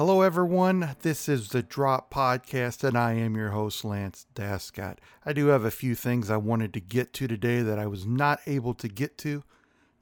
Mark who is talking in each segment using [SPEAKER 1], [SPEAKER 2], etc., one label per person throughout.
[SPEAKER 1] Hello, everyone. This is the Drop Podcast, and I am your host, Lance Dascott. I do have a few things I wanted to get to today that I was not able to get to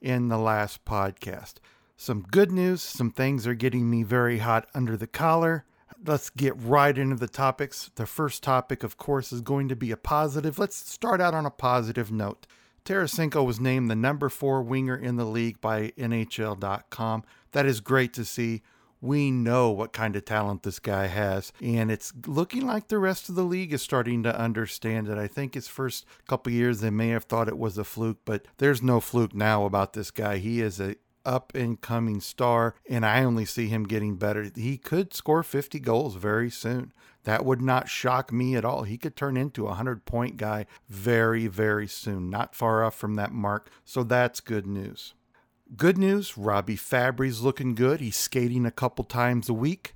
[SPEAKER 1] in the last podcast. Some good news, some things are getting me very hot under the collar. Let's get right into the topics. The first topic, of course, is going to be a positive. Let's start out on a positive note. Tarasenko was named the number four winger in the league by NHL.com. That is great to see we know what kind of talent this guy has. And it's looking like the rest of the league is starting to understand it. I think his first couple years, they may have thought it was a fluke, but there's no fluke now about this guy. He is a up and coming star, and I only see him getting better. He could score 50 goals very soon. That would not shock me at all. He could turn into a 100 point guy very, very soon, not far off from that mark. So that's good news. Good news Robby Fabbri's looking good. He's skating a couple times a week.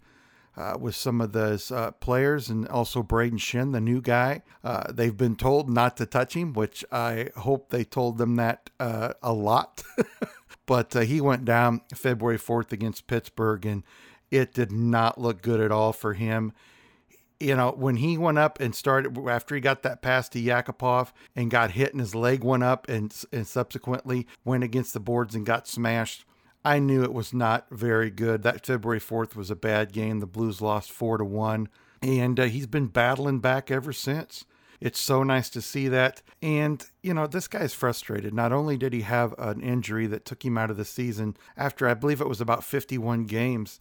[SPEAKER 1] Uh, with some of the uh, players and also Brayden Schenn, the new guy. Uh, they've been told not to touch him, which I hope they told them that uh, a lot. but uh, he went down February 4th against Pittsburgh, and it did not look good at all for him you know, when he went up and started after he got that pass to Yakupov and got hit and his leg went up and and subsequently went against the boards and got smashed, I knew it was not very good. That February 4th was a bad game. The Blues lost 4 to 1 and uh, he's been battling back ever since. It's so nice to see that. And, you know, this guy's frustrated. Not only did he have an injury that took him out of the season after I believe it was about 51 games,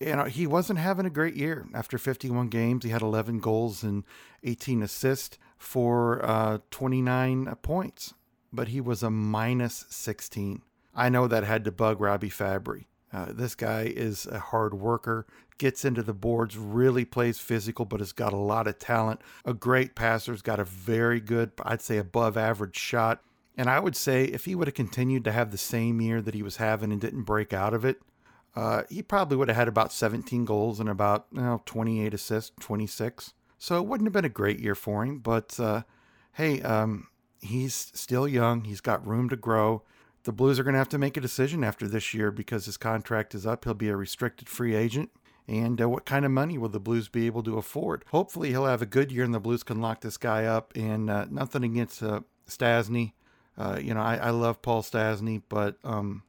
[SPEAKER 1] you know, he wasn't having a great year after 51 games. He had 11 goals and 18 assists for uh, 29 points, but he was a minus 16. I know that had to bug Robby Fabbri. Uh, this guy is a hard worker, gets into the boards, really plays physical, but has got a lot of talent. A great passer, has got a very good, I'd say above average shot. And I would say if he would have continued to have the same year that he was having and didn't break out of it, uh, he probably would have had about 17 goals and about you know, 28 assists, 26. So it wouldn't have been a great year for him. But uh, hey, um, he's still young. He's got room to grow. The Blues are going to have to make a decision after this year because his contract is up. He'll be a restricted free agent. And uh, what kind of money will the Blues be able to afford? Hopefully, he'll have a good year and the Blues can lock this guy up. And uh, nothing against uh, Stastny. Uh, you know, I, I, love Paul Stastny, but um,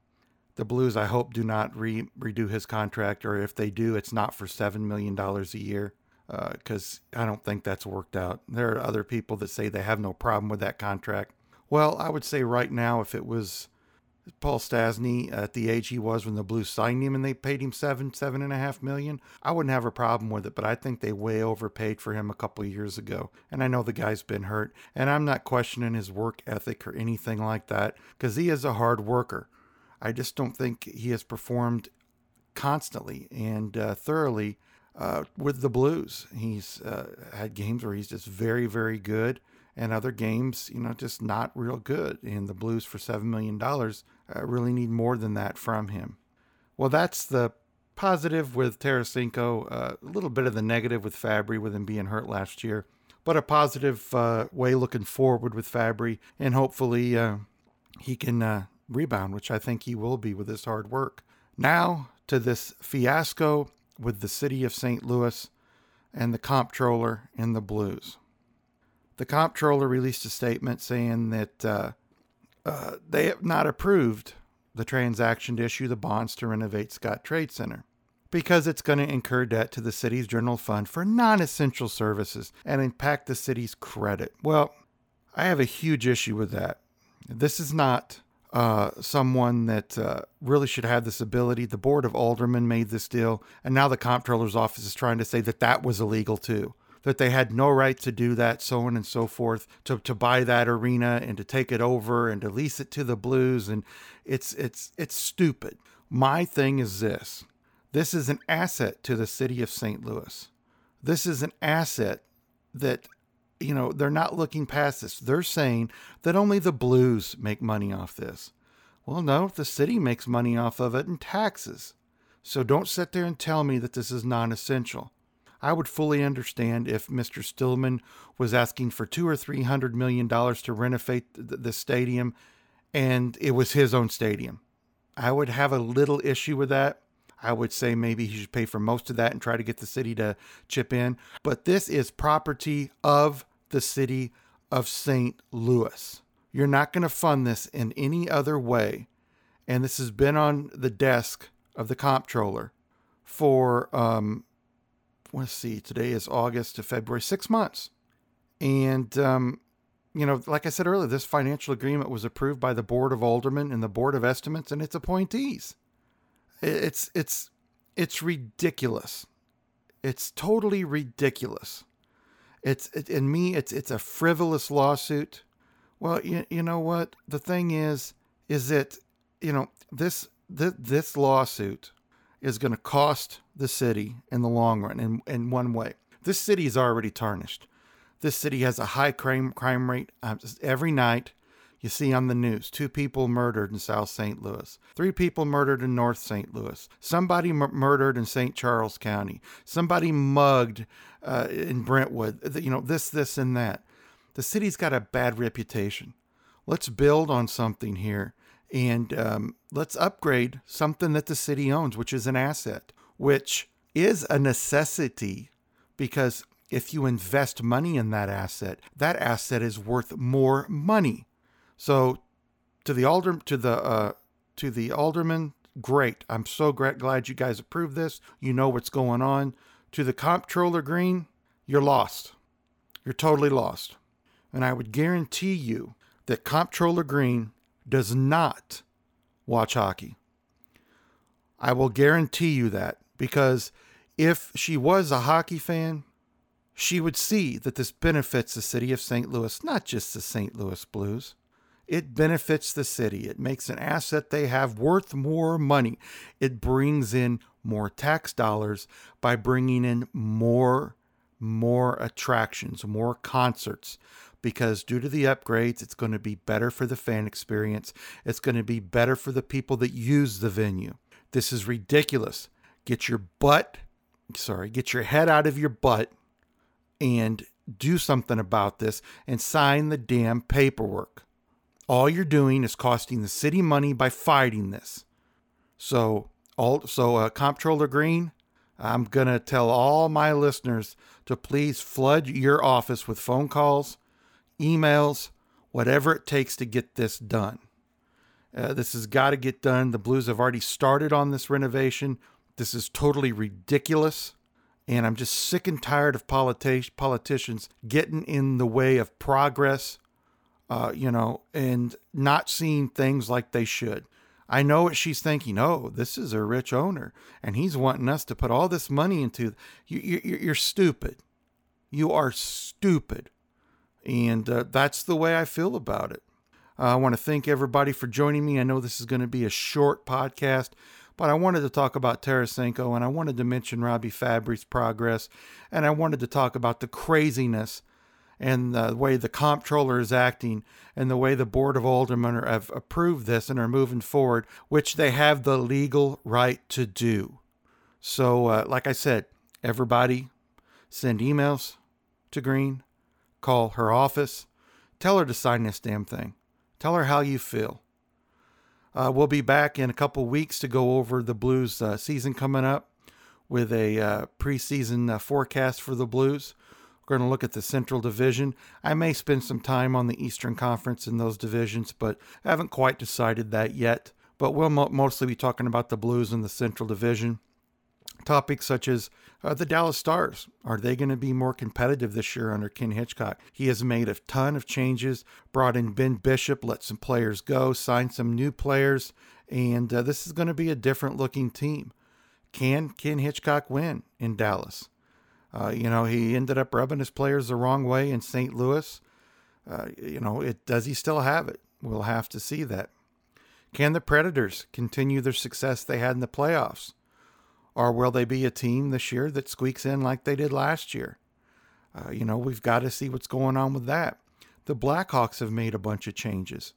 [SPEAKER 1] the Blues, I hope, do not re- redo his contract, or if they do, it's not for $7 million a year, because uh, I don't think that's worked out. There are other people that say they have no problem with that contract. Well, I would say right now, if it was Paul Stastny at the age he was when the Blues signed him and they paid him seven, seven and a half million, I wouldn't have a problem with it. But I think they way overpaid for him a couple years ago. And I know the guy's been hurt. And I'm not questioning his work ethic or anything like that because he is a hard worker. I just don't think he has performed constantly and uh, thoroughly uh, with the Blues. He's uh, had games where he's just very, very good, and other games, you know, just not real good. And the Blues for $7 million uh, really need more than that from him. Well, that's the positive with Tarasenko, uh, a little bit of the negative with Fabbri, with him being hurt last year, but a positive uh, way looking forward with Fabbri, and hopefully he can rebound, which I think he will be with his hard work. Now to this fiasco with the city of St. Louis and the comptroller in the Blues. The comptroller released a statement saying that uh, uh, they have not approved the transaction to issue the bonds to renovate Scottrade Center because it's going to incur debt to the city's general fund for non essential services and impact the city's credit. Well, I have a huge issue with that. This is not uh, someone that uh, really should have this ability. The board of aldermen made this deal, and now the comptroller's office is trying to say that that was illegal too, that they had no right to do that, so on and so forth, to, to buy that arena and to take it over and to lease it to the Blues, and it's it's it's stupid. My thing is this: This is an asset to the city of St. Louis. This is an asset that, you know, they're not looking past this. They're saying that only the Blues make money off this. Well, no, the city makes money off of it in taxes. So don't sit there and tell me that this is non essential. I would fully understand if Mr. Stillman was asking for two or three hundred million dollars to renovate the, the stadium and it was his own stadium. I would have a little issue with that. I would say maybe he should pay for most of that and try to get the city to chip in. But this is property of the city of St. Louis. You're not going to fund this in any other way. And this has been on the desk of the comptroller for, um, let's see, today is August to February, six months. And, um, you know, like I said earlier, this financial agreement was approved by the Board of Aldermen and the Board of Estimates and its appointees. It's it's it's ridiculous. It's totally ridiculous. It's it, in me. It's it's a frivolous lawsuit. Well, you, you know what? The thing is, is that you know this this, this lawsuit is going to cost the city in the long run in, in one way. This city is already tarnished. This city has a high crime crime rate. Uh, every night, you see on the news two people murdered in South St. Louis, three people murdered in North St. Louis, somebody m- murdered in St. Charles County, somebody mugged uh, in Brentwood. You know, this, this, and that. The city's got a bad reputation. Let's build on something here and um, let's upgrade something that the city owns, which is an asset, which is a necessity because if you invest money in that asset, that asset is worth more money. So, to the alder to the uh, to the alderman, great. I'm so glad you guys approved this. You know what's going on. To the comptroller Green, you're lost. You're totally lost. And I would guarantee you that Comptroller Green does not watch hockey. I will guarantee you that because if she was a hockey fan, she would see that this benefits the city of St. Louis, not just the St. Louis Blues. It benefits the city. It makes an asset they have worth more money. It brings in more tax dollars by bringing in more more attractions, more concerts because due to the upgrades, it's going to be better for the fan experience. It's going to be better for the people that use the venue. This is ridiculous. Get your butt, sorry, get your head out of your butt and do something about this and sign the damn paperwork. All you're doing is costing the city money by fighting this. So, all so uh, Comptroller Green, I'm going to tell all my listeners to please flood your office with phone calls, emails, whatever it takes to get this done. Uh, this has got to get done. The Blues have already started on this renovation. This is totally ridiculous. And I'm just sick and tired of politi- politicians getting in the way of progress uh, you know, and not seeing things like they should. I know what she's thinking. Oh, this is a rich owner, and he's wanting us to put all this money into. You, you, you're stupid. You are stupid, and uh, that's the way I feel about it. Uh, I want to thank everybody for joining me. I know this is going to be a short podcast, but I wanted to talk about Tarasenko, and I wanted to mention Robby Fabbri's progress, and I wanted to talk about the craziness and the way the comptroller is acting and the way the board of aldermen have approved this and are moving forward, which they have the legal right to do. So, uh, like I said, everybody send emails to Green, call her office, tell her to sign this damn thing, tell her how you feel. Uh, we'll be back in a couple weeks to go over the Blues uh, season coming up with a uh, preseason uh, forecast for the Blues. We're going to look at the Central Division. I may spend some time on the Eastern Conference in those divisions, but I haven't quite decided that yet. But we'll mo- mostly be talking about the Blues in the Central Division. Topics such as uh, the Dallas Stars. Are they going to be more competitive this year under Ken Hitchcock? He has made a ton of changes, brought in Ben Bishop, let some players go, signed some new players, and uh, this is going to be a different looking team. Can Ken Hitchcock win in Dallas? Uh, you know, he ended up rubbing his players the wrong way in St. Louis. Uh, you know, it does he still have it? We'll have to see that. Can the Predators continue their success they had in the playoffs? Or will they be a team this year that squeaks in like they did last year? Uh, you know, we've got to see what's going on with that. The Blackhawks have made a bunch of changes.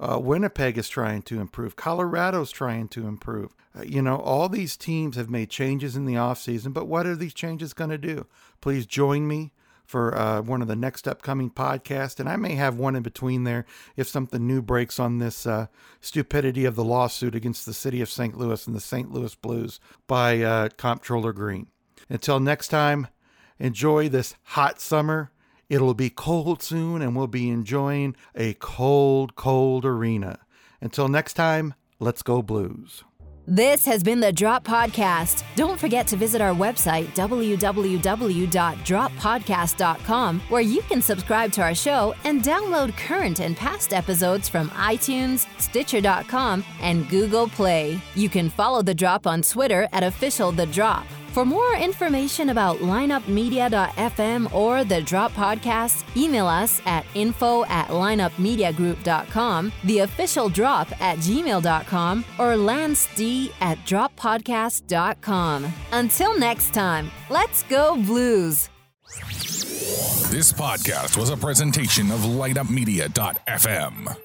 [SPEAKER 1] Uh, Winnipeg is trying to improve. Colorado's trying to improve. Uh, you know, all these teams have made changes in the offseason, but what are these changes going to do? Please join me for uh, one of the next upcoming podcasts, and I may have one in between there if something new breaks on this uh, stupidity of the lawsuit against the city of St. Louis and the St. Louis Blues by uh, Comptroller Green. Until next time, enjoy this hot summer. It'll be cold soon, and we'll be enjoying a cold, cold arena. Until next time, let's go Blues.
[SPEAKER 2] This has been the Drop Podcast. Don't forget to visit our website, www.droppodcast.com, where you can subscribe to our show and download current and past episodes from iTunes, Stitcher.com, and Google Play. You can follow The Drop on Twitter at official The Drop. For more information about lineupmedia.fm or the Drop Podcast, email us at info at lineupmediagroup.com, the official drop at gmail.com, or Lance D at droppodcast.com. Until next time, let's go blues.
[SPEAKER 3] This podcast was a presentation of lineupmedia.fm.